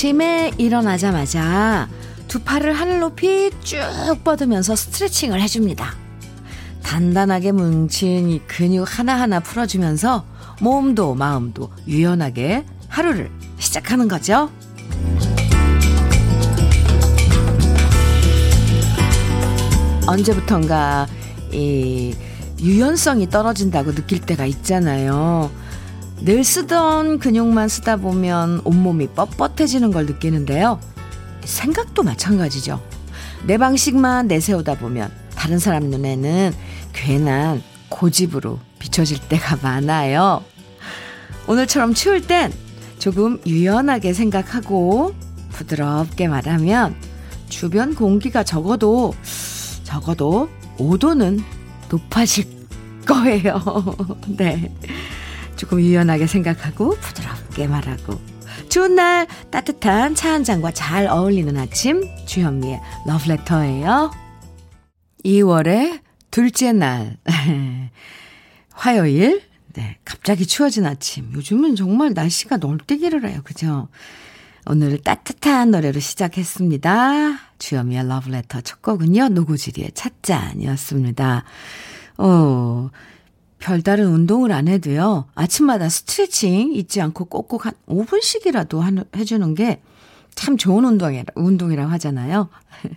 아침에 일어나자마자 두 팔을 하늘 높이 쭉 뻗으면서 스트레칭을 해줍니다. 단단하게 뭉친 이 근육 하나하나 풀어주면서 몸도 마음도 유연하게 하루를 시작하는 거죠. 언제부턴가 이 유연성이 떨어진다고 느낄 때가 있잖아요. 늘 쓰던 근육만 쓰다 보면 온몸이 뻣뻣해지는 걸 느끼는데요. 생각도 마찬가지죠. 내 방식만 내세우다 보면 다른 사람 눈에는 괜한 고집으로 비춰질 때가 많아요. 오늘처럼 추울 땐 조금 유연하게 생각하고 부드럽게 말하면 주변 공기가 적어도 적어도 5도는 높아질 거예요. 네. 조금 유연하게 생각하고 부드럽게 말하고 추운 날 따뜻한 차 한 잔과 잘 어울리는 아침 주현미의 러브레터예요. 2월의 둘째 날 화요일 네, 갑자기 추워진 아침. 요즘은 정말 날씨가 널뛰기를 해요. 그죠? 오늘 따뜻한 노래로 시작했습니다. 주현미의 러브레터 첫 곡은요. 노고지리의 찻잔이었습니다. 어, 별다른 운동을 안 해도요. 아침마다 스트레칭 잊지 않고 꼭꼭 한 5분씩이라도 하는, 해주는 게 참 좋은 운동이라, 운동이라고 하잖아요.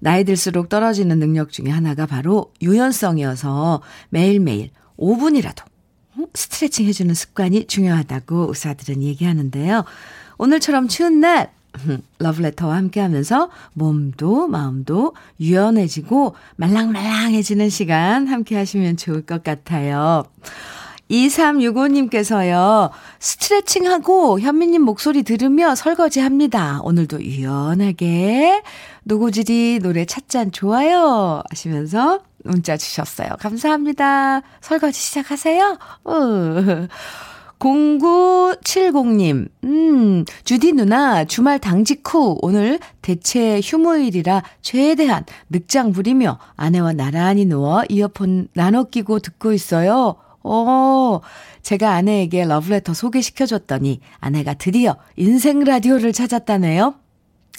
나이 들수록 떨어지는 능력 중에 하나가 바로 유연성이어서 매일매일 5분이라도 스트레칭 해주는 습관이 중요하다고 의사들은 얘기하는데요. 오늘처럼 추운 날, 러브레터와 함께 하면서 몸도 마음도 유연해지고 말랑말랑해지는 시간 함께 하시면 좋을 것 같아요. 2365님께서요, 스트레칭하고 현미님 목소리 들으며 설거지 합니다. 오늘도 유연하게 노고지리 노래 찻잔 좋아요 하시면서 문자 주셨어요. 감사합니다. 설거지 시작하세요. 어. 0970님, 음, 주디 누나, 주말 당직 후 오늘 대체 휴무일이라 최대한 늑장 부리며 아내와 나란히 누워 이어폰 나눠 끼고 듣고 있어요. 어, 제가 아내에게 러브레터 소개시켜줬더니 아내가 드디어 인생 라디오를 찾았다네요.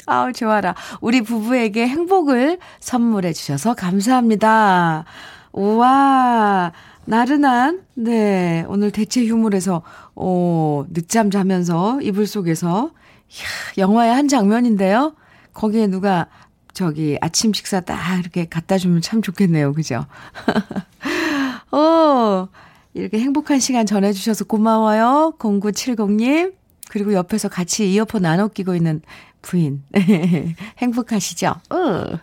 아우, 좋아라. 우리 부부에게 행복을 선물해 주셔서 감사합니다. 우와. 나른한, 네, 오늘 대체 휴물에서, 어, 늦잠 자면서 이불 속에서, 이야, 영화의 한 장면인데요. 거기에 누가, 저기, 아침 식사 딱 이렇게 갖다 주면 참 좋겠네요. 그죠? 어, 이렇게 행복한 시간 전해주셔서 고마워요. 0970님. 그리고 옆에서 같이 이어폰 나눠 끼고 있는 부인. 행복하시죠? 어.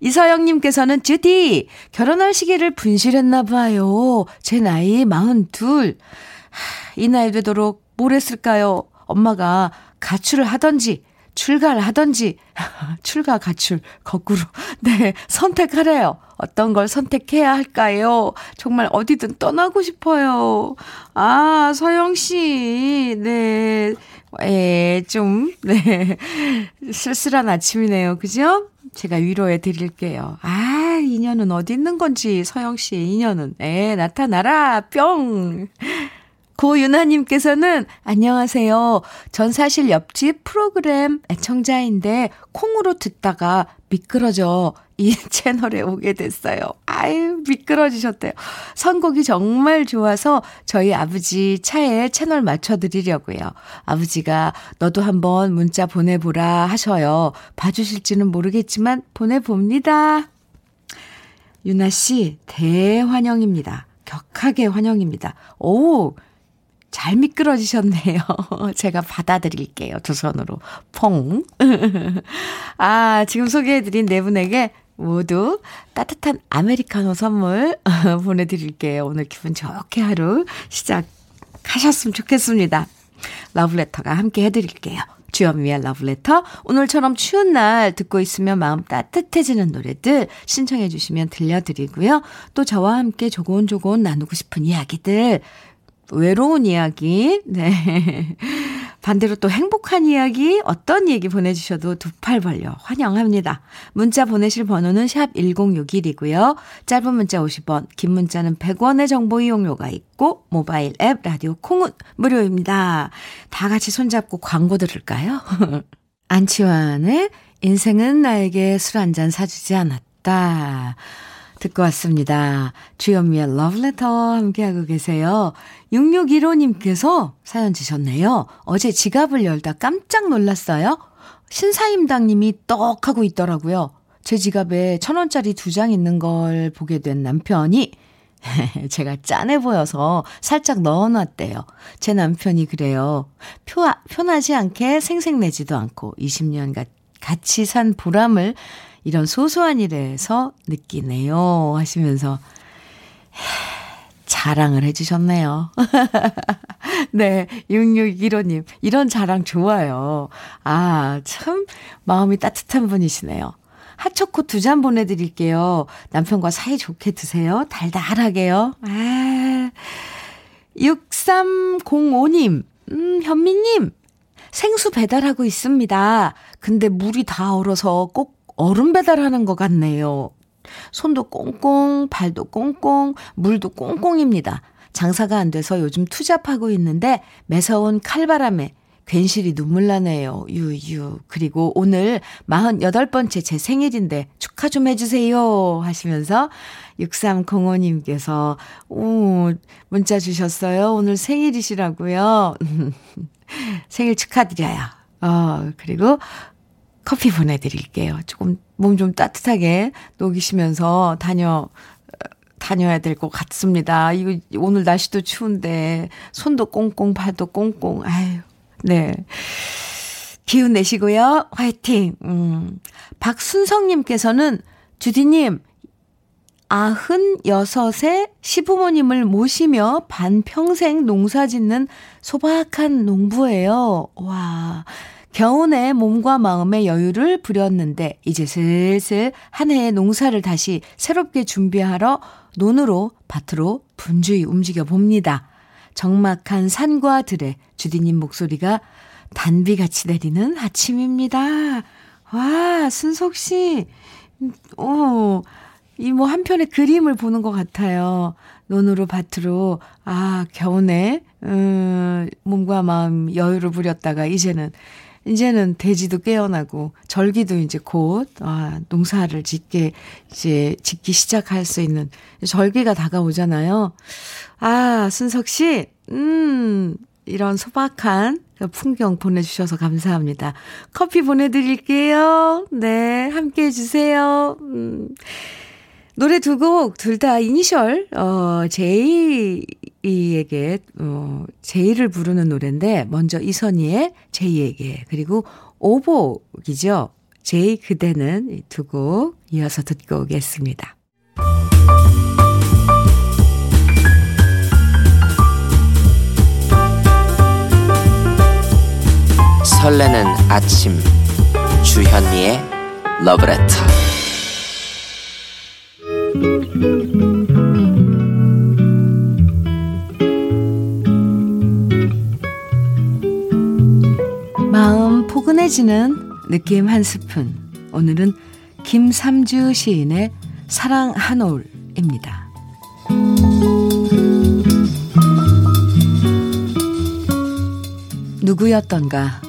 이서영님께서는 주디, 결혼할 시기를 분실했나 봐요. 제 나이 42. 이 나이 되도록 뭘 했을까요? 엄마가 가출을 하던지, 출가를 하던지, 출가, 가출, 거꾸로. 네, 선택하래요. 어떤 걸 선택해야 할까요? 정말 어디든 떠나고 싶어요. 아, 서영씨, 네. 에, 좀, 네. 쓸쓸한 아침이네요. 그죠? 제가 위로해 드릴게요. 아, 인연은 어디 있는 건지, 서영씨의 인연은. 에, 나타나라, 뿅! 고윤아님께서는 안녕하세요. 전 사실 옆집 프로그램 애청자인데 콩으로 듣다가 미끄러져 이 채널에 오게 됐어요. 아유, 미끄러지셨대요. 선곡이 정말 좋아서 저희 아버지 차에 채널 맞춰드리려고요. 아버지가 너도 한번 문자 보내보라 하셔요. 봐주실지는 모르겠지만 보내봅니다. 유나 씨, 대환영입니다. 격하게 환영입니다. 오, 잘 미끄러지셨네요. 제가 받아드릴게요. 두 손으로. 퐁. 아, 지금 소개해드린 네 분에게 모두 따뜻한 아메리카노 선물 보내드릴게요. 오늘 기분 좋게 하루 시작하셨으면 좋겠습니다. 러브레터가 함께 해드릴게요. 주현미의 러브레터. 오늘처럼 추운 날 듣고 있으면 마음 따뜻해지는 노래들 신청해 주시면 들려드리고요. 또 저와 함께 조곤조곤 나누고 싶은 이야기들 외로운 이야기, 네. 반대로 또 행복한 이야기, 어떤 얘기 보내주셔도 두 팔 벌려 환영합니다. 문자 보내실 번호는 샵 1061이고요. 짧은 문자 50원, 긴 문자는 100원의 정보 이용료가 있고, 모바일 앱, 라디오 콩은 무료입니다. 다 같이 손잡고 광고 들을까요? 안치환의 인생은 나에게 술 한 잔 사주지 않았다. 듣고 왔습니다. 주현미의 러브레터 함께하고 계세요. 6615님께서 사연 주셨네요. 어제 지갑을 열다 깜짝 놀랐어요. 신사임당님이 떡 하고 있더라고요. 제 지갑에 천 원짜리 두 장 있는 걸 보게 된 남편이 제가 짠해 보여서 살짝 넣어놨대요. 제 남편이 그래요. 표, 표나지 않게 생색내지도 않고 20년 같이 산 보람을 이런 소소한 일에서 느끼네요. 하시면서 자랑을 해주셨네요. 네, 6615님. 이런 자랑 좋아요. 아, 참, 마음이 따뜻한 분이시네요. 핫초코 두 잔 보내드릴게요. 남편과 사이 좋게 드세요. 달달하게요. 아, 6305님. 음, 현미님. 생수 배달하고 있습니다. 근데 물이 다 얼어서 꼭 얼음 배달하는 것 같네요. 손도 꽁꽁, 발도 꽁꽁, 물도 꽁꽁입니다. 장사가 안 돼서 요즘 투잡하고 있는데 매서운 칼바람에 괜시리 눈물 나네요. 유유. 그리고 오늘 48번째 제 생일인데 축하 좀 해주세요. 하시면서 6305님께서, 오, 문자 주셨어요. 오늘 생일이시라고요. 생일 축하드려요. 어, 그리고 커피 보내드릴게요. 조금 몸 좀 따뜻하게 녹이시면서 다녀, 다녀야 될 것 같습니다. 이거 오늘 날씨도 추운데 손도 꽁꽁 발도 꽁꽁. 아유, 네. 기운 내시고요. 화이팅. 음. 박순성님께서는 주디님 아흔 여섯의 시부모님을 모시며 반평생 농사 짓는 소박한 농부예요. 와. 겨우내 몸과 마음의 여유를 부렸는데 이제 슬슬 한 해의 농사를 다시 새롭게 준비하러 논으로 밭으로 분주히 움직여 봅니다. 적막한 산과 들에 주디님 목소리가 단비같이 내리는 아침입니다. 와, 순석 씨. 오, 이 뭐 한편의 그림을 보는 것 같아요. 논으로 밭으로, 아, 겨우내, 음, 몸과 마음 여유를 부렸다가 이제는 이제는 돼지도 깨어나고 절기도 이제 곧 아, 농사를 짓게 이제 짓기 시작할 수 있는 절기가 다가오잖아요. 아, 순석 씨, 음, 이런 소박한 풍경 보내주셔서 감사합니다. 커피 보내드릴게요. 네, 함께 해주세요. 음. 노래 두 곡 둘 다 이니셜 어제 이에게 어 제이를 부르는 노래인데 먼저 이선희의 제이에게 그리고 오복이죠. 제이 그대는 두 곡 이어서 듣고 오겠습니다. 설레는 아침 주현미의 러브레터 포근해지는 느낌 한 스푼. 오늘은 김삼주 시인의 사랑 한 올입니다. 누구였던가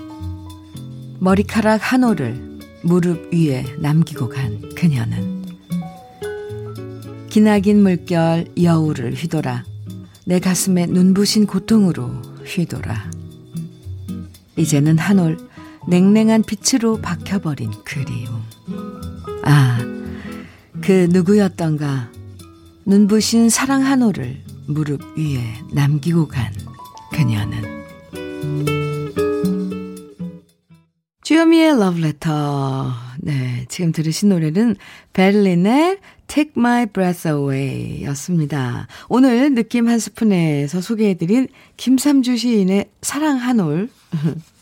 머리카락 한 올을 무릎 위에 남기고 간 그녀는 기나긴 물결 여우를 휘돌아 내 가슴에 눈부신 고통으로 휘돌아 이제는 한 올 냉랭한 빛으로 박혀버린 그리움 아, 그 누구였던가 눈부신 사랑 한 올을 무릎 위에 남기고 간 그녀는 주요미의 러브레터 네, 지금 들으신 노래는 베를린의 Take My Breath Away 였습니다. 오늘 느낌 한 스푼에서 소개해드린 김삼주 시인의 사랑 한 올.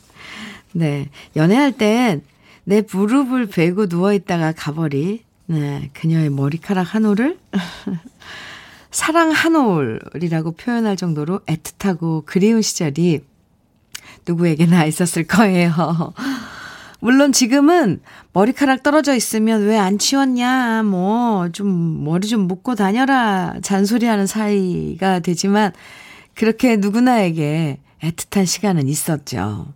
네. 연애할 땐 내 무릎을 베고 누워있다가 가버리. 네. 그녀의 머리카락 한 올을 사랑 한 올이라고 표현할 정도로 애틋하고 그리운 시절이 누구에게나 있었을 거예요. 물론 지금은 머리카락 떨어져 있으면 왜 안 치웠냐, 뭐, 좀, 머리 좀 묶고 다녀라, 잔소리하는 사이가 되지만, 그렇게 누구나에게 애틋한 시간은 있었죠.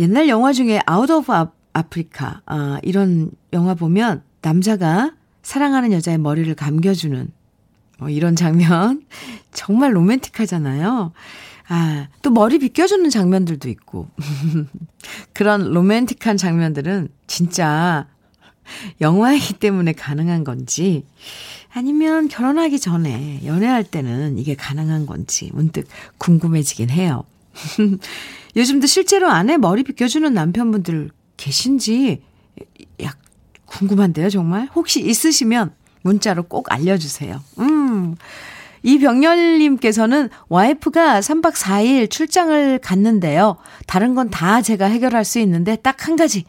옛날 영화 중에 아웃 오브 아프리카, 아, 이런 영화 보면 남자가 사랑하는 여자의 머리를 감겨주는 뭐 이런 장면 정말 로맨틱하잖아요. 아, 또 머리 빗겨주는 장면들도 있고. 그런 로맨틱한 장면들은 진짜 영화이기 때문에 가능한 건지 아니면 결혼하기 전에 연애할 때는 이게 가능한 건지 문득 궁금해지긴 해요. 요즘도 실제로 아내 머리 빗겨주는 남편분들 계신지 약 궁금한데요, 정말? 혹시 있으시면 문자로 꼭 알려주세요. 음. 이병렬님께서는 와이프가 3박 4일 출장을 갔는데요. 다른 건 다 제가 해결할 수 있는데 딱 한 가지.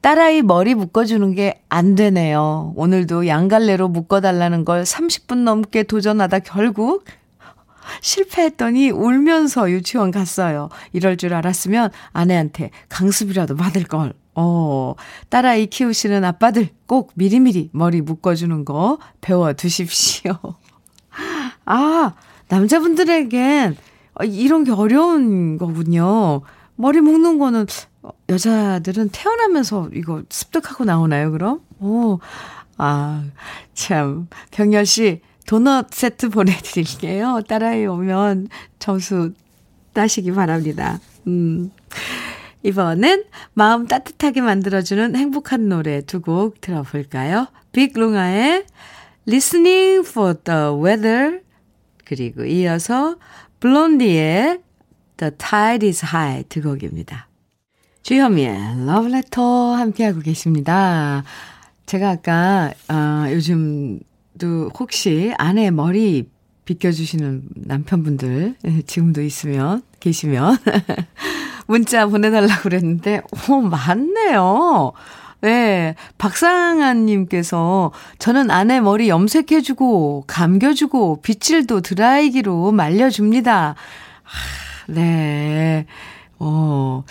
딸아이 머리 묶어주는 게 안 되네요. 오늘도 양갈래로 묶어달라는 걸 30분 넘게 도전하다 결국 실패했더니 울면서 유치원 갔어요. 이럴 줄 알았으면 아내한테 강습이라도 받을 걸. 어, 딸아이 키우시는 아빠들 꼭 미리미리 머리 묶어주는 거 배워 두십시오. 아, 남자분들에겐 이런 게 어려운 거군요. 머리 묶는 거는 여자들은 태어나면서 이거 습득하고 나오나요, 그럼? 오, 아, 참. 병열 씨, 도넛 세트 보내드릴게요. 딸아이 오면 점수 따시기 바랍니다. 음. 이번엔 마음 따뜻하게 만들어주는 행복한 노래 두 곡 들어볼까요? 빅룽아의 Listening for the Weather 그리고 이어서 블론디의 The Tide is High 두 곡입니다. 주현미의 Letter 함께하고 계십니다. 제가 아까 아, 요즘 도 혹시 아내 머리 빗겨주시는 남편분들 지금도 있으면 계시면 문자 보내달라고 그랬는데, 오, 맞네요. 네, 박상아님께서 저는 아내 머리 염색해주고, 감겨주고, 빗질도 드라이기로 말려줍니다. 아, 네, 어,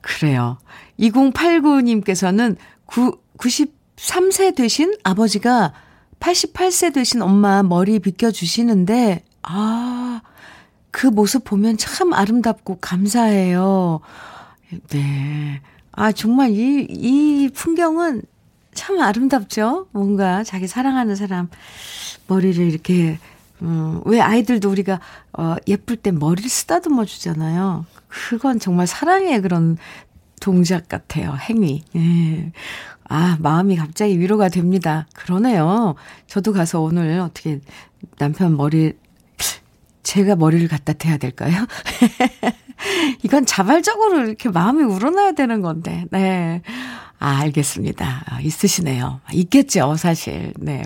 그래요. 2089님께서는 9, 93세 되신 아버지가 88세 되신 엄마 머리 빗겨주시는데, 아, 그 모습 보면 참 아름답고 감사해요. 네. 아, 정말 이, 이 풍경은 참 아름답죠? 뭔가 자기 사랑하는 사람 머리를 이렇게, 음, 왜 아이들도 우리가, 어, 예쁠 때 머리를 쓰다듬어 주잖아요. 그건 정말 사랑의 그런 동작 같아요. 행위. 예. 아, 마음이 갑자기 위로가 됩니다. 그러네요. 저도 가서 오늘 어떻게 남편 머리 제가 머리를 갖다 대야 될까요? 이건 자발적으로 이렇게 마음이 우러나야 되는 건데, 네. 아, 알겠습니다. 아, 있으시네요. 있겠죠, 사실. 네.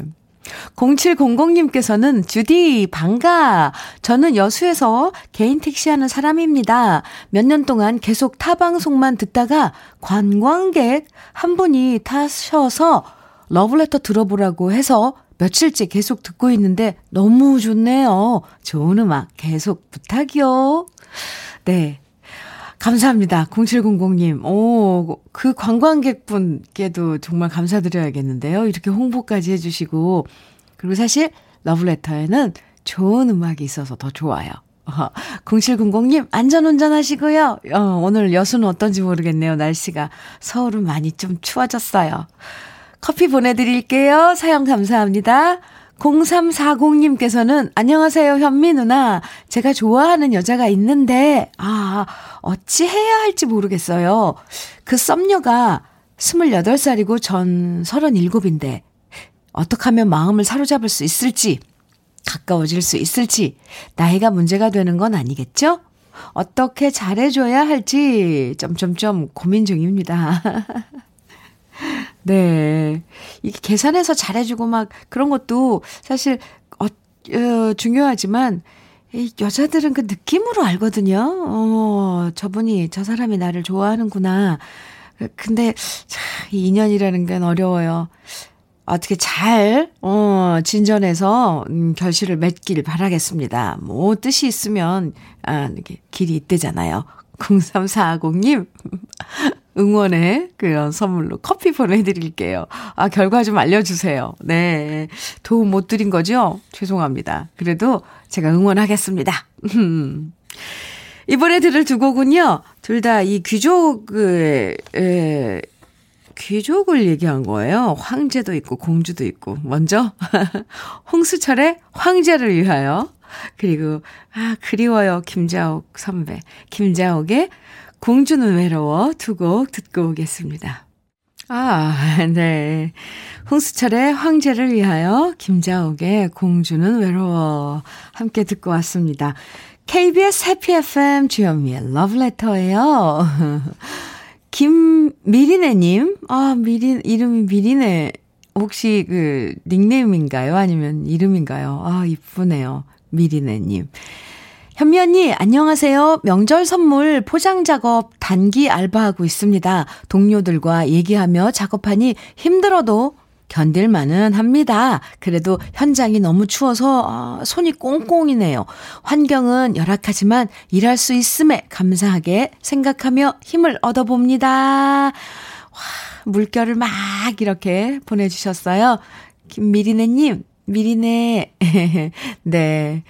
0700님께서는 주디 반가. 저는 여수에서 개인 택시 하는 사람입니다. 몇 년 동안 계속 타 방송만 듣다가 관광객 한 분이 타셔서 러브레터 들어보라고 해서 며칠째 계속 듣고 있는데 너무 좋네요. 좋은 음악 계속 부탁이요. 네. 감사합니다. 0700님. 오, 그 관광객분께도 정말 감사드려야겠는데요. 이렇게 홍보까지 해주시고. 그리고 사실 러브레터에는 좋은 음악이 있어서 더 좋아요. 0700님, 안전운전 하시고요. 어, 오늘 여수는 어떤지 모르겠네요. 날씨가. 서울은 많이 좀 추워졌어요. 커피 보내드릴게요. 사연 감사합니다. 0340님께서는 안녕하세요, 현미 누나. 제가 좋아하는 여자가 있는데, 아, 어찌 해야 할지 모르겠어요. 그 썸녀가 28살이고 전 37인데, 어떻게 하면 마음을 사로잡을 수 있을지, 가까워질 수 있을지, 나이가 문제가 되는 건 아니겠죠? 어떻게 잘해줘야 할지, 점점점 고민 중입니다. 네. 이게 계산해서 잘해주고 막 그런 것도 사실, 어, 어, 중요하지만, 이 여자들은 그 느낌으로 알거든요. 어, 저분이, 저 사람이 나를 좋아하는구나. 근데, 참, 이 인연이라는 건 어려워요. 어떻게 잘, 어, 진전해서, 음, 결실을 맺길 바라겠습니다. 뭐, 뜻이 있으면, 아, 이게 길이 있대잖아요. 0340님, 응원의 그런 선물로 커피 보내드릴게요. 아, 결과 좀 알려주세요. 네. 도움 못 드린 거죠? 죄송합니다. 그래도 제가 응원하겠습니다. 이번에 들을 두 곡은요, 둘 다 이 귀족을, 에, 귀족을 얘기한 거예요. 황제도 있고 공주도 있고. 먼저, 홍수철의 황제를 위하여. 그리고, 아, 그리워요. 김자옥 선배. 김자옥의 공주는 외로워 두 곡 듣고 오겠습니다. 아, 네. 홍수철의 황제를 위하여 김자옥의 공주는 외로워 함께 듣고 왔습니다. KBS 해피 FM 주현미의 러브레터예요. 김미리네님, 아, 미리, 이름이 미리네. 혹시 그 닉네임인가요? 아니면 이름인가요? 아, 이쁘네요. 미리네님. 현미 언니, 안녕하세요. 명절 선물 포장 작업 단기 알바하고 있습니다. 동료들과 얘기하며 작업하니 힘들어도 견딜만은 합니다. 그래도 현장이 너무 추워서 어, 손이 꽁꽁이네요. 환경은 열악하지만 일할 수 있음에 감사하게 생각하며 힘을 얻어봅니다. 와, 물결을 막 이렇게 보내주셨어요. 김미리네님, 미리네. 네.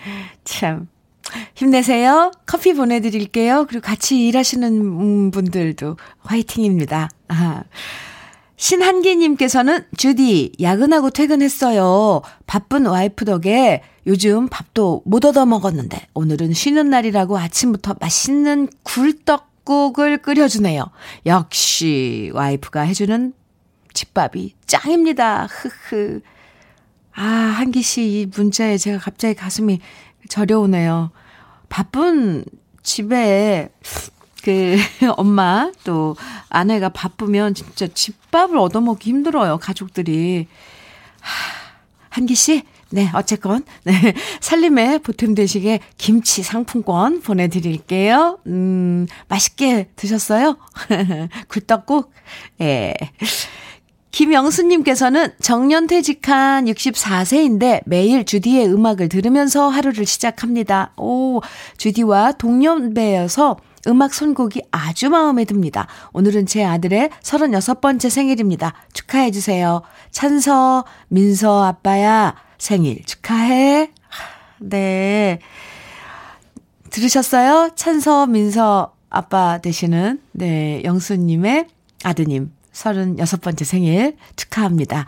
참. 힘내세요. 커피 보내드릴게요. 그리고 같이 일하시는 분들도 화이팅입니다. 아. 신한기님께서는 주디 야근하고 퇴근했어요. 바쁜 와이프 덕에 요즘 밥도 못 얻어 먹었는데 오늘은 쉬는 날이라고 아침부터 맛있는 굴떡국을 끓여주네요. 역시 와이프가 해주는 집밥이 짱입니다. 흐흐. 아 한기 씨 이 문자에 제가 갑자기 가슴이 저려오네요. 바쁜 집에 그 엄마 또 아내가 바쁘면 진짜 집밥을 얻어먹기 힘들어요. 가족들이. 하, 한기 씨, 네, 어쨌건, 네, 살림에 보탬 되시게 김치 상품권 보내드릴게요. 음, 맛있게 드셨어요? 굴떡국? 예. 김영수님께서는 정년 퇴직한 64세인데 매일 주디의 음악을 들으면서 하루를 시작합니다. 오, 주디와 동년배여서 음악 선곡이 아주 마음에 듭니다. 오늘은 제 아들의 36번째 생일입니다. 축하해주세요. 찬서, 민서 아빠야, 생일 축하해. 네. 들으셨어요? 찬서, 민서 아빠 되시는, 네, 영수님의 아드님, 36번째 생일 축하합니다.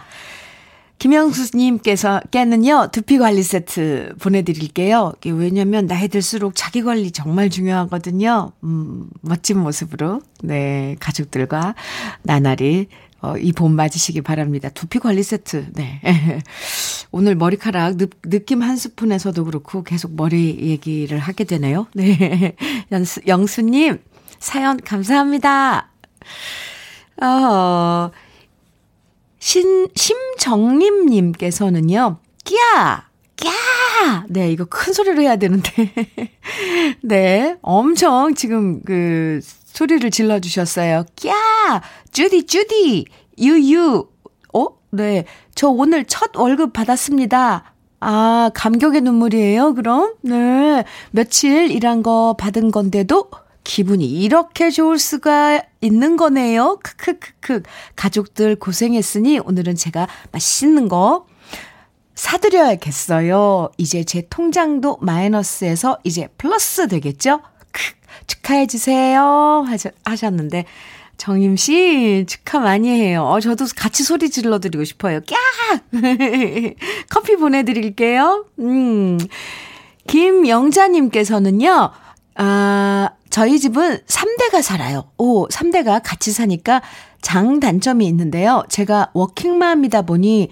김영수님께서 깨는요, 두피 관리 세트 보내드릴게요. 왜냐면 나이 들수록 자기 관리 정말 중요하거든요. 음, 멋진 모습으로, 네, 가족들과 나날이, 어, 이 봄 맞으시기 바랍니다. 두피 관리 세트, 네. 오늘 머리카락 느, 느낌 한 스푼에서도 그렇고 계속 머리 얘기를 하게 되네요. 네. 영수, 영수님, 사연 감사합니다. 어, 신, 심정림님께서는요, 끼야! 끼야! 네, 이거 큰 소리로 해야 되는데. 네, 엄청 지금 그 소리를 질러주셨어요. 끼야! 쭈디, 쭈디! 유유! 어? 네, 저 오늘 첫 월급 받았습니다. 아, 감격의 눈물이에요, 그럼? 네. 며칠 일한 거 받은 건데도 기분이 이렇게 좋을 수가 있는 거네요. 크크크크. 가족들 고생했으니 오늘은 제가 맛있는 거 사드려야겠어요. 이제 제 통장도 마이너스에서 이제 플러스 되겠죠? 크, 축하해 주세요. 하셨는데, 정임 씨, 축하 많이 해요. 어, 저도 같이 소리 질러 드리고 싶어요. 꺄! 커피 보내 드릴게요. 음. 김영자 님께서는요, 아, 저희 집은 3대가 살아요. 오, 3대가 같이 사니까 장단점이 있는데요. 제가 워킹맘이다 보니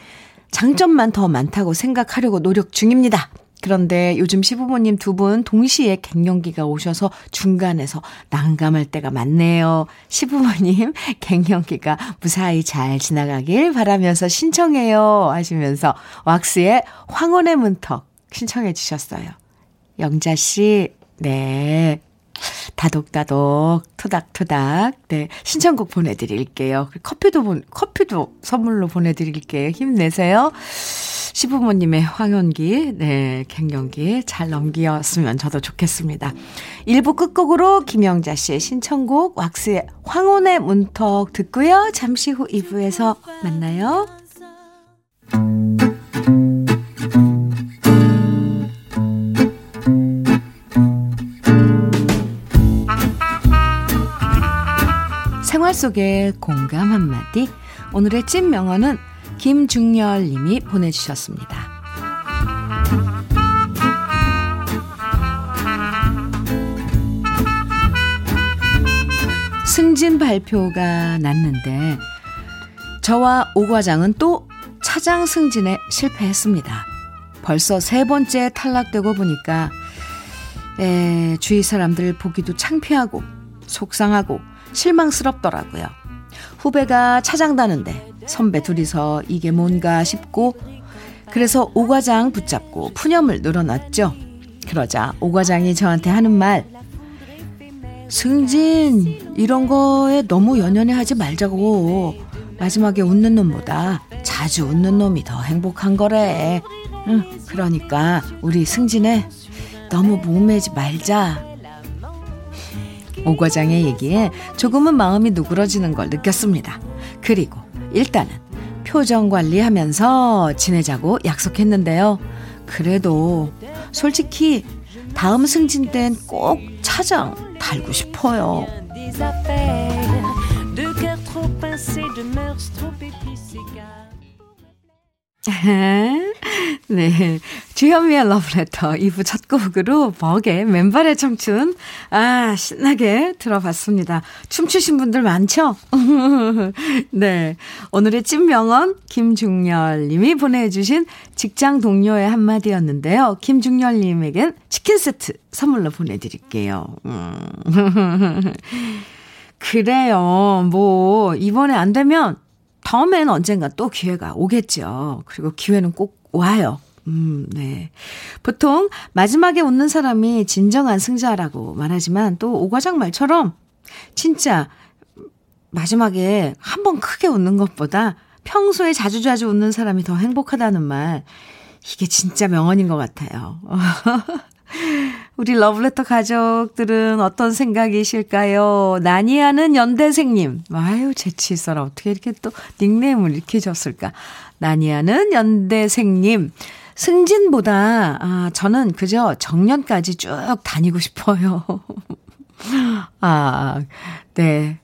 장점만 더 많다고 생각하려고 노력 중입니다. 그런데 요즘 시부모님 두 분 동시에 갱년기가 오셔서 중간에서 난감할 때가 많네요. 시부모님 갱년기가 무사히 잘 지나가길 바라면서 신청해요. 하시면서 왁스의 황혼의 문턱 신청해 주셨어요. 영자 씨, 네. 다독다독, 토닥토닥, 네, 신청곡 보내드릴게요. 커피도, 보, 커피도 선물로 보내드릴게요. 힘내세요. 시부모님의 황혼기, 네, 갱년기 잘 넘기었으면 저도 좋겠습니다. 1부 끝곡으로 김영자 씨의 신청곡 왁스의 황혼의 문턱 듣고요. 잠시 후 2부에서 만나요. 생활 속의 공감 한마디. 오늘의 찐 명언은 김중열 님이 보내주셨습니다. 승진 발표가 났는데 저와 오 과장은 또 차장 승진에 실패했습니다. 벌써 세 번째 탈락되고 보니까 에, 주위 사람들 보기도 창피하고 속상하고 실망스럽더라고요. 후배가 차장다는데 선배 둘이서 이게 뭔가 싶고 그래서 오 과장 붙잡고 푸념을 늘어놨죠. 그러자 오 과장이 저한테 하는 말 승진 이런 거에 너무 연연해 하지 말자고 마지막에 웃는 놈보다 자주 웃는 놈이 더 행복한 거래. 응, 그러니까 우리 승진에 너무 목매지 말자. 오 과장의 얘기에 조금은 마음이 누그러지는 걸 느꼈습니다. 그리고 일단은 표정 관리하면서 지내자고 약속했는데요. 그래도 솔직히 다음 승진 땐 꼭 차장 달고 싶어요. 네. 주현미의 러브레터 2부 첫 곡으로 먹의 맨발의 청춘. 아, 신나게 들어봤습니다. 춤추신 분들 많죠? 네. 오늘의 찐명언 김중열 님이 보내주신 직장 동료의 한마디였는데요. 김중열 님에겐 치킨 세트 선물로 보내드릴게요. 음. 그래요. 뭐, 이번에 안 되면 다음엔 언젠가 또 기회가 오겠죠. 그리고 기회는 꼭 와요. 음, 네. 보통 마지막에 웃는 사람이 진정한 승자라고 말하지만 또 오과장 말처럼 진짜 마지막에 한 번 크게 웃는 것보다 평소에 자주자주 웃는 사람이 더 행복하다는 말. 이게 진짜 명언인 것 같아요. 우리 러브레터 가족들은 어떤 생각이실까요? 나니아는 연대생님. 아유, 재치 있어라. 어떻게 이렇게 또 닉네임을 이렇게 줬을까? 나니아는 연대생님. 승진보다, 아, 저는 그저 정년까지 쭉 다니고 싶어요. 아, 네.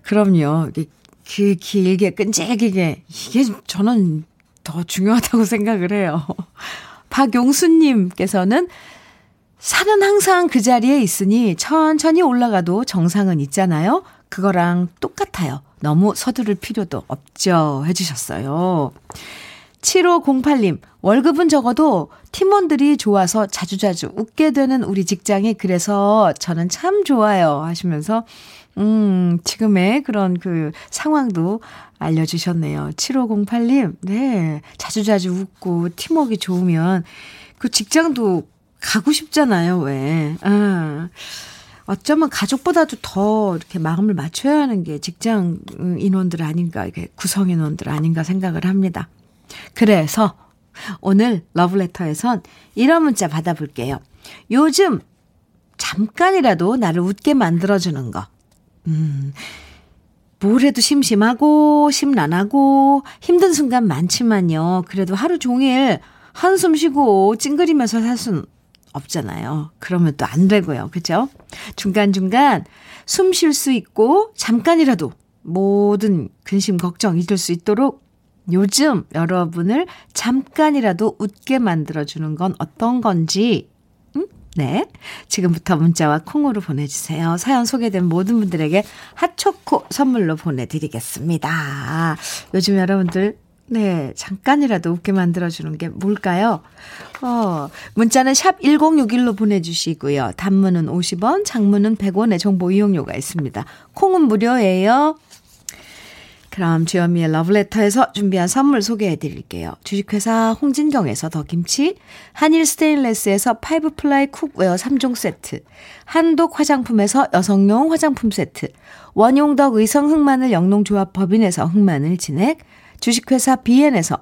그럼요. 그 길게, 끈질기게. 이게 저는 더 중요하다고 생각을 해요. 박용수님께서는 산은 항상 그 자리에 있으니 천천히 올라가도 정상은 있잖아요. 그거랑 똑같아요. 너무 서두를 필요도 없죠. 해주셨어요. 7508님, 월급은 적어도 팀원들이 좋아서 자주자주 웃게 되는 우리 직장이 그래서 저는 참 좋아요. 하시면서, 음, 지금의 그런 그 상황도 알려주셨네요. 7508님, 네. 자주자주 웃고 팀워크 좋으면 그 직장도 가고 싶잖아요, 왜. 아. 어쩌면 가족보다도 더 이렇게 마음을 맞춰야 하는 게 직장 인원들 아닌가, 이게 구성 인원들 아닌가 생각을 합니다. 그래서 오늘 러브레터에선 이런 문자 받아볼게요. 요즘 잠깐이라도 나를 웃게 만들어주는 거. 음, 뭘 해도 심심하고, 심란하고, 힘든 순간 많지만요. 그래도 하루 종일 한숨 쉬고 찡그리면서 살 수는 없잖아요. 그러면 또 안 되고요. 그죠? 중간중간 숨 쉴 수 있고 잠깐이라도 모든 근심 걱정 잊을 수 있도록 요즘 여러분을 잠깐이라도 웃게 만들어주는 건 어떤 건지, 음? 네. 지금부터 문자와 콩으로 보내주세요. 사연 소개된 모든 분들에게 핫초코 선물로 보내드리겠습니다. 요즘 여러분들 네, 잠깐이라도 웃게 만들어주는 게 뭘까요? 어, 문자는 샵 1061로 보내주시고요. 단문은 50원, 장문은 100원의 정보 이용료가 있습니다. 콩은 무료예요. 그럼 주현미의 러브레터에서 준비한 선물 소개해 드릴게요. 주식회사 홍진경에서 더김치, 한일 스테인레스에서 five ply cookware 3종 세트, 한독 화장품에서 여성용 화장품 세트, 원용덕 의성 흑마늘 영농조합 법인에서 흑마늘 진액, 주식회사 비엔에서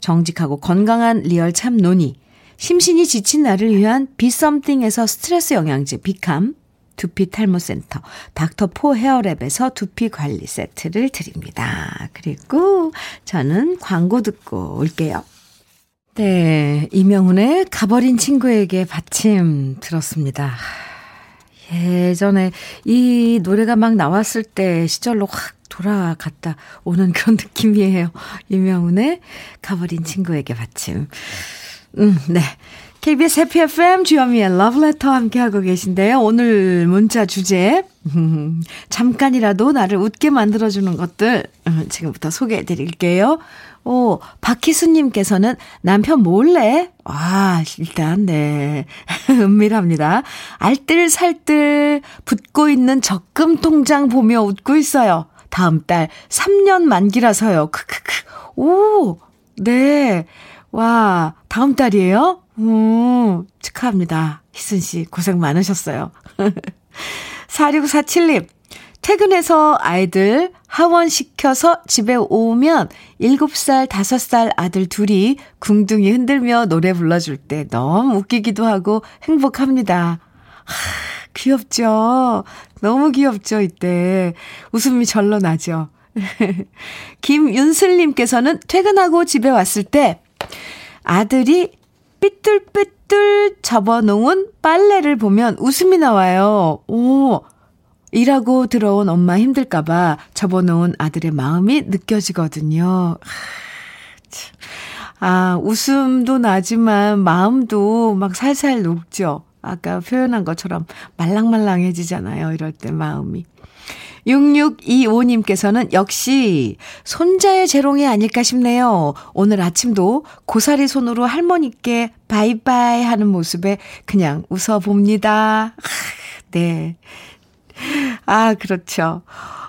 정직하고 건강한 리얼 참 노니, 심신이 지친 나를 위한 비썸띵에서 스트레스 영양제 비캄, 두피 탈모 센터 닥터 포 헤어랩에서 두피 관리 세트를 드립니다. 그리고 저는 광고 듣고 올게요. 네, 이명훈의 가버린 친구에게 바침 들었습니다. 예전에 이 노래가 막 나왔을 때 시절로 확 돌아갔다 오는 그런 느낌이에요. 이명훈의 가버린 친구에게 받침. 음, 네. KBS 해피 FM 주현미의 러브레터 함께하고 계신데요. 오늘 문자 주제 잠깐이라도 나를 웃게 만들어주는 것들 음, 지금부터 소개해 드릴게요. 오, 박희수님께서는 남편 몰래, 와, 일단, 네. 은밀합니다. 알뜰살뜰 붙고 있는 적금 통장 보며 웃고 있어요. 다음 달 3년 만기라서요. 크크크. 오, 네. 와, 다음 달이에요? 음, 축하합니다. 희순 씨, 고생 많으셨어요. 4647님, 퇴근해서 아이들 하원시켜서 집에 오면 7살, 5살 아들 둘이 궁둥이 흔들며 노래 불러줄 때 너무 웃기기도 하고 행복합니다. 하, 귀엽죠? 너무 귀엽죠, 이때. 웃음이 절로 나죠. 김윤슬님께서는 퇴근하고 집에 왔을 때 아들이 삐뚤삐뚤 접어놓은 빨래를 보면 웃음이 나와요. 오, 일하고 들어온 엄마 힘들까봐 접어놓은 아들의 마음이 느껴지거든요. 아, 웃음도 나지만 마음도 막 살살 녹죠. 아까 표현한 것처럼 말랑말랑해지잖아요. 이럴 때 마음이. 6625님께서는 역시 손자의 재롱이 아닐까 싶네요. 오늘 아침도 고사리 손으로 할머니께 바이바이 하는 모습에 그냥 웃어봅니다. 네. 아, 그렇죠.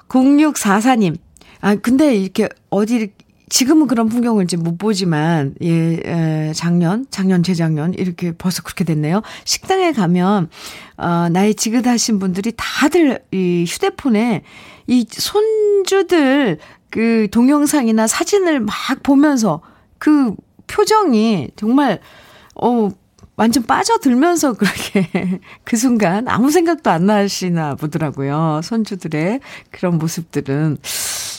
0644님. 아, 근데 이렇게 어디 지금은 그런 풍경을 이제 못 보지만, 예, 에, 작년, 작년, 재작년, 이렇게 벌써 그렇게 됐네요. 식당에 가면, 어, 나이 지긋하신 분들이 다들 이 휴대폰에 이 손주들 그 동영상이나 사진을 막 보면서 그 표정이 정말, 어, 완전 빠져들면서 그렇게 그 순간 아무 생각도 안 나시나 보더라고요. 손주들의 그런 모습들은.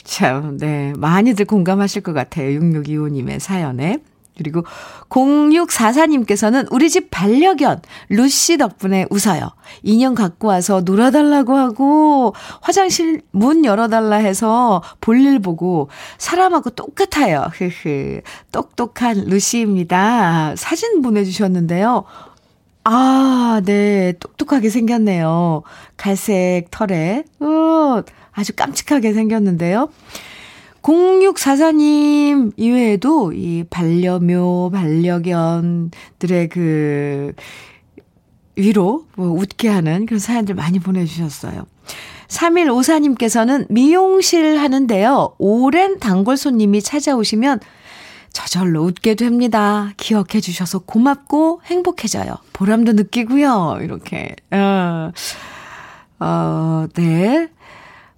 참, 네. 많이들 공감하실 것 같아요. 6625님의 사연에. 그리고 0644님께서는 우리 집 반려견 루시 덕분에 웃어요. 인형 갖고 와서 놀아달라고 하고 화장실 문 열어달라 해서 볼일 보고 사람하고 똑같아요. 흐흐. 똑똑한 루시입니다. 사진 보내주셨는데요. 아, 네. 똑똑하게 생겼네요. 갈색 털에. 어, 아주 깜찍하게 생겼는데요. 0644님 이외에도 이 반려묘, 반려견들의 그 위로 뭐 웃게 하는 그런 사연들 많이 보내주셨어요. 3154님께서는 미용실 하는데요. 오랜 단골 손님이 찾아오시면 저절로 웃게 됩니다. 기억해 주셔서 고맙고 행복해져요. 보람도 느끼고요. 이렇게. 어, 어 네.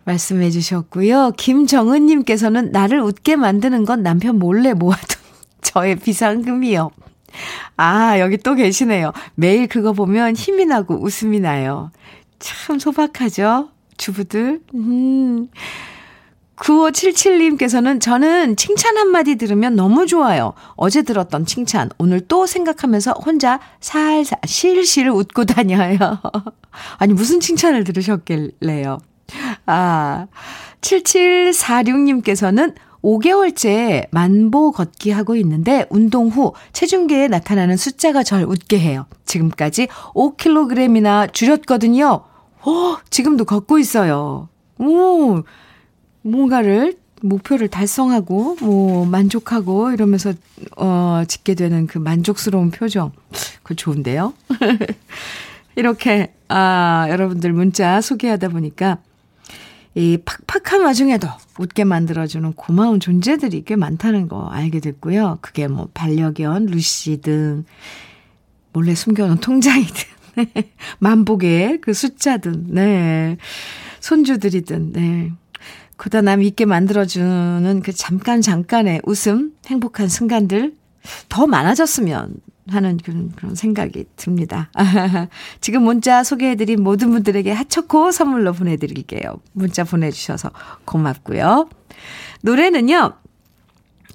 말씀해 주셨고요. 김정은님께서는 나를 웃게 만드는 건 남편 몰래 모아둔 저의 비상금이요. 아, 여기 또 계시네요. 매일 그거 보면 힘이 나고 웃음이 나요. 참 소박하죠? 주부들. 음. 9577님께서는 저는 칭찬 한마디 들으면 너무 좋아요. 어제 들었던 칭찬, 오늘 또 생각하면서 혼자 살살, 실실 웃고 다녀요. 아니, 무슨 칭찬을 들으셨길래요? 아, 7746님께서는 5개월째 만보 걷기 하고 있는데 운동 후 체중계에 나타나는 숫자가 절 웃게 해요. 지금까지 5kg이나 줄였거든요. 어, 지금도 걷고 있어요. 오, 뭔가를 목표를 달성하고 뭐 만족하고 이러면서 어 짓게 되는 그 만족스러운 표정. 그 좋은데요. 이렇게 아, 여러분들 문자 소개하다 보니까 이 팍팍한 와중에도 웃게 만들어주는 고마운 존재들이 꽤 많다는 거 알게 됐고요. 그게 뭐 반려견, 루시 등, 몰래 숨겨놓은 통장이든, 만복의 그 숫자든, 네. 손주들이든, 네. 그다 남 있게 만들어주는 그 잠깐 잠깐의 웃음, 행복한 순간들 더 많아졌으면 하는 그런, 그런 생각이 듭니다. 지금 문자 소개해드린 모든 분들에게 핫초코 선물로 보내드릴게요. 문자 보내주셔서 고맙고요. 노래는요,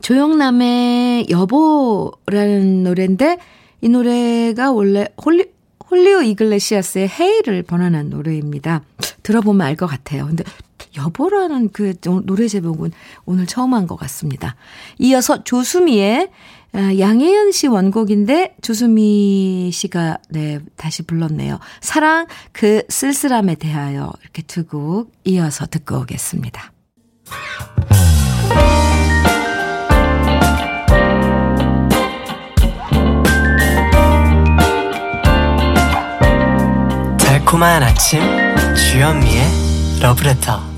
조영남의 여보라는 노래인데, 이 노래가 원래 훌리, 훌리오 이글레시아스의 Hey를 번안한 노래입니다. 들어보면 알 것 같아요. 근데 여보라는 그 노래 제목은 오늘 처음 안 것 같습니다. 이어서 조수미의 아, 양혜은 씨 원곡인데 조수미 씨가 네 다시 불렀네요. 사랑 그 쓸쓸함에 대하여 이렇게 두 곡 이어서 듣고 오겠습니다. 달콤한 아침 주현미의 러브레터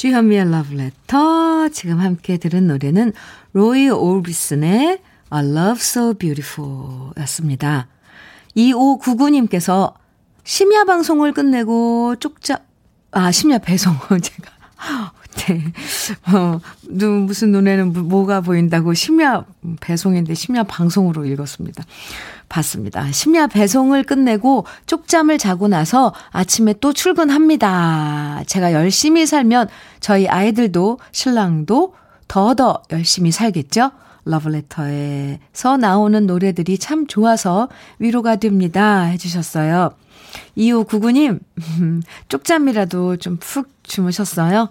주현미의 러브레터. 지금 함께 들은 노래는 로이 올비슨의 A Love So Beautiful 였습니다. 2599님께서 심야 방송을 끝내고 쪽자, 아, 심야 배송. 제가. 네. 어, 무슨 눈에는 뭐가 보인다고 심야 배송인데 심야 방송으로 읽었습니다. 봤습니다. 심야 배송을 끝내고 쪽잠을 자고 나서 아침에 또 출근합니다. 제가 열심히 살면 저희 아이들도 신랑도 더더 열심히 살겠죠? 러브레터에서 나오는 노래들이 참 좋아서 위로가 됩니다. 해주셨어요. 2599님, 쪽잠이라도 좀 푹 주무셨어요?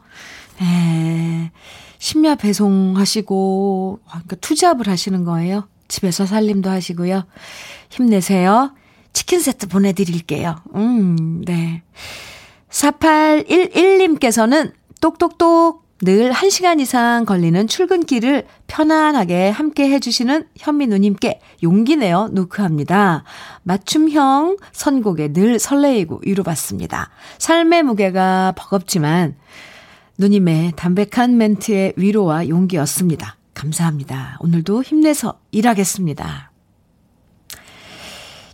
에, 심야 배송하시고, 그러니까 투잡을 하시는 거예요? 집에서 살림도 하시고요. 힘내세요. 치킨 세트 보내드릴게요. 음, 네. 4811님께서는 똑똑똑 늘 1시간 이상 걸리는 출근길을 편안하게 함께 해주시는 현미 누님께 용기 내어 노크합니다. 맞춤형 선곡에 늘 설레이고 위로받습니다. 삶의 무게가 버겁지만 누님의 담백한 멘트의 위로와 용기였습니다. 감사합니다. 오늘도 힘내서 일하겠습니다.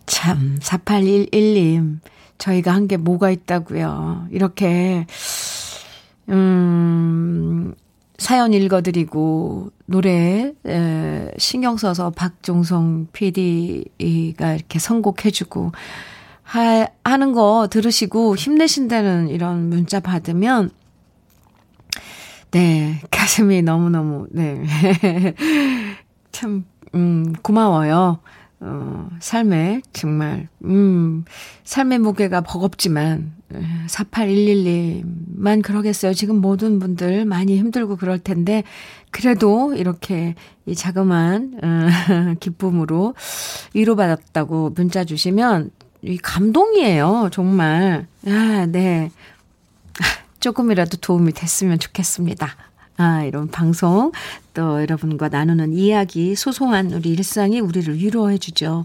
참, 4811님. 저희가 한 게 뭐가 있다고요. 이렇게, 음, 사연 읽어드리고, 노래, 에, 신경 써서 박종성 PD가 이렇게 선곡해주고, 하, 하는 거 들으시고 힘내신다는 이런 문자 받으면 네, 가슴이 너무너무, 네. 참, 음, 고마워요. 어, 삶에, 정말, 음, 삶의 무게가 버겁지만, 4811님만 그러겠어요. 지금 모든 분들 많이 힘들고 그럴 텐데, 그래도 이렇게 이 자그만, 어, 기쁨으로 위로받았다고 문자 주시면, 이 감동이에요. 정말. 아, 네. 조금이라도 도움이 됐으면 좋겠습니다. 아, 이런 방송, 또 여러분과 나누는 이야기, 소송한 우리 일상이 우리를 위로해 주죠.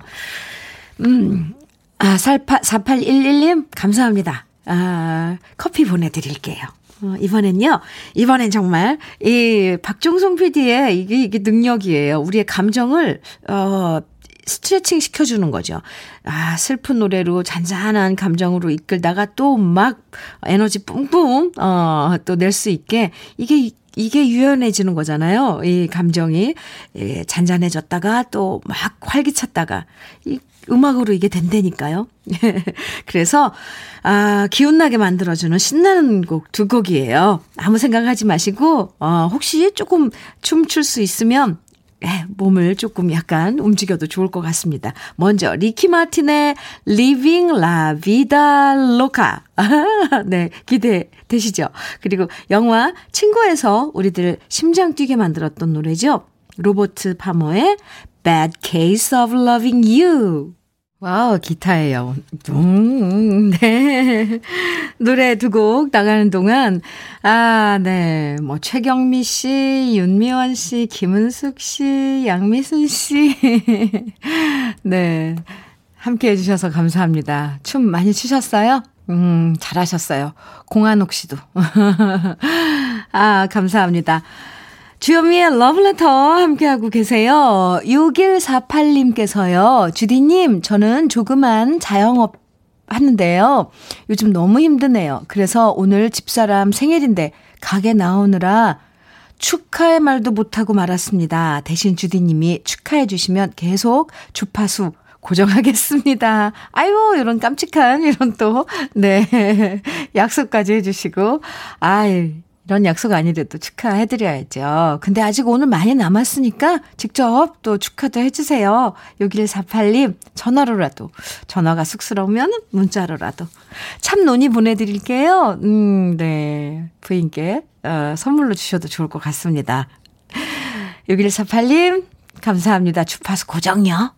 음, 아, 4811님, 감사합니다. 아, 커피 보내드릴게요. 어, 이번엔요, 이번엔 정말, 이, 박종성 PD의 이게, 이게 능력이에요. 우리의 감정을, 어, 스트레칭 시켜주는 거죠. 아, 슬픈 노래로 잔잔한 감정으로 이끌다가 또 막 에너지 뿡뿡, 어, 또 낼 수 있게 이게 이게 유연해지는 거잖아요. 이 감정이 예, 잔잔해졌다가 또 막 활기찼다가 이 음악으로 이게 된다니까요. 그래서 아 기운나게 만들어주는 신나는 곡 두 곡이에요. 아무 생각하지 마시고 어, 혹시 조금 춤출 수 있으면 네, 몸을 조금 약간 움직여도 좋을 것 같습니다. 먼저 리키 마틴의 Living La Vida Loca. 네, 기대되시죠? 그리고 영화 친구에서 우리들 심장 뛰게 만들었던 노래죠. 로버트 파머의 Bad Case of Loving You. Wow, 기대돼요. 음, 네. 노래 두 곡 나가는 동안, 아, 네. 뭐, 최경미 씨, 윤미원 씨, 김은숙 씨, 양미순 씨. 네. 함께 해주셔서 감사합니다. 춤 많이 추셨어요? 음, 잘하셨어요. 공한옥 씨도. 아, 감사합니다. 주현미의 러브레터 함께하고 계세요. 6148님께서요. 주디님, 저는 조그만 자영업 하는데요. 요즘 너무 힘드네요. 그래서 오늘 집사람 생일인데 가게 나오느라 축하의 말도 못하고 말았습니다. 대신 주디님이 축하해 주시면 계속 주파수 고정하겠습니다. 아유, 이런 깜찍한, 이런 또, 네. 약속까지 해주시고. 아이, 이런 약속 아니래도 축하해드려야죠. 근데 아직 오늘 많이 남았으니까 직접 또 축하도 해주세요. 6148님, 전화로라도. 전화가 쑥스러우면 문자로라도. 참 논의 보내드릴게요. 음, 네. 부인께, 어, 선물로 주셔도 좋을 것 같습니다. 6148님, 감사합니다. 주파수 고정요.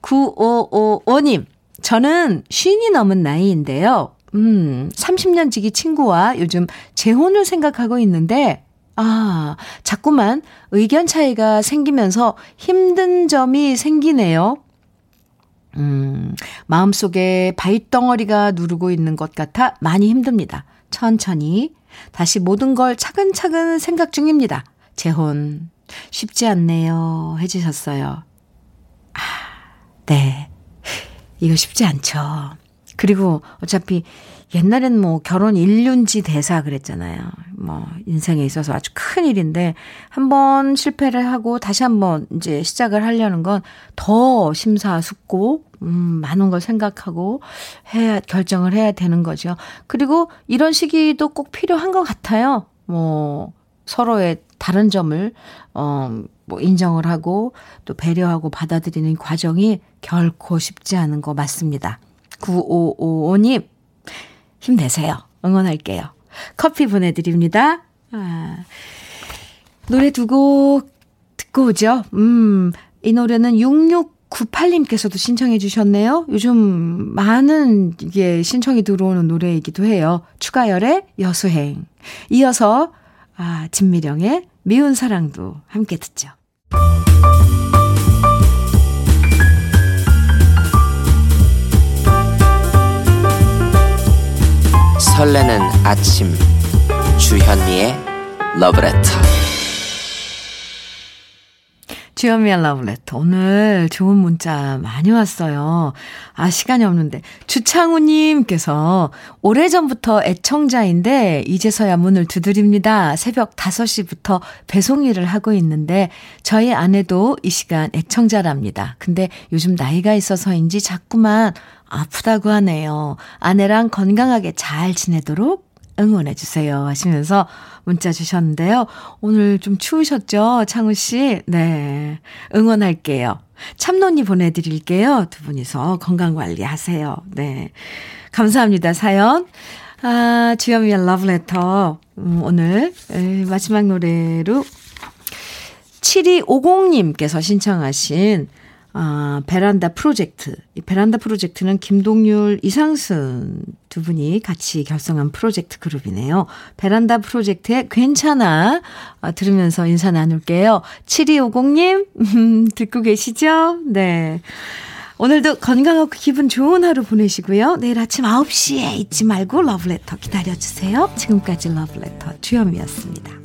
9555님, 저는 쉰이 넘은 나이인데요. 음, 30년 지기 친구와 요즘 재혼을 생각하고 있는데, 아, 자꾸만 의견 차이가 생기면서 힘든 점이 생기네요. 음, 마음속에 바윗덩어리가 누르고 있는 것 같아 많이 힘듭니다. 천천히 다시 모든 걸 차근차근 생각 중입니다. 재혼 쉽지 않네요. 해주셨어요. 아, 네. 이거 쉽지 않죠. 그리고 어차피 옛날엔 뭐 결혼 일륜지 대사 그랬잖아요. 뭐 인생에 있어서 아주 큰 일인데 한 번 실패를 하고 다시 한번 이제 시작을 하려는 건 더 심사숙고 음 많은 걸 생각하고 해야 결정을 해야 되는 거죠. 그리고 이런 시기도 꼭 필요한 것 같아요. 뭐 서로의 다른 점을 어 뭐 인정을 하고 또 배려하고 받아들이는 과정이 결코 쉽지 않은 거 맞습니다. 9555님, 힘내세요. 응원할게요. 커피 보내드립니다. 아, 노래 두 곡 듣고 오죠. 음, 이 노래는 6698님께서도 신청해 주셨네요. 요즘 많은 이게 신청이 들어오는 노래이기도 해요. 추가열의 여수행. 이어서, 아, 진미령의 미운 사랑도 함께 듣죠. 설레는 아침 주현미의 러브레터 주현미의 러브레터. 오늘 좋은 문자 많이 왔어요. 아, 시간이 없는데. 주창우님께서 오래전부터 애청자인데, 이제서야 문을 두드립니다. 새벽 5시부터 배송 일을 하고 있는데, 저희 아내도 이 시간 애청자랍니다. 근데 요즘 나이가 있어서인지 자꾸만 아프다고 하네요. 아내랑 건강하게 잘 지내도록 응원해 주세요 하시면서 문자 주셨는데요. 오늘 좀 추우셨죠? 창우 씨? 네. 응원할게요. 참론이 보내드릴게요. 두 분이서 건강 관리 하세요. 네. 감사합니다. 사연. 아, 주현미의 러브레터. 음, 오늘 마지막 노래로 7250님께서 신청하신 아, 베란다 프로젝트. 이 베란다 프로젝트는 김동률, 이상순 두 분이 같이 결성한 프로젝트 그룹이네요. 베란다 프로젝트의 괜찮아. 아, 들으면서 인사 나눌게요. 7250님, 음, 듣고 계시죠? 네. 오늘도 건강하고 기분 좋은 하루 보내시고요. 내일 아침 9시에 잊지 말고 러브레터 기다려주세요. 지금까지 러브레터 주현미였습니다.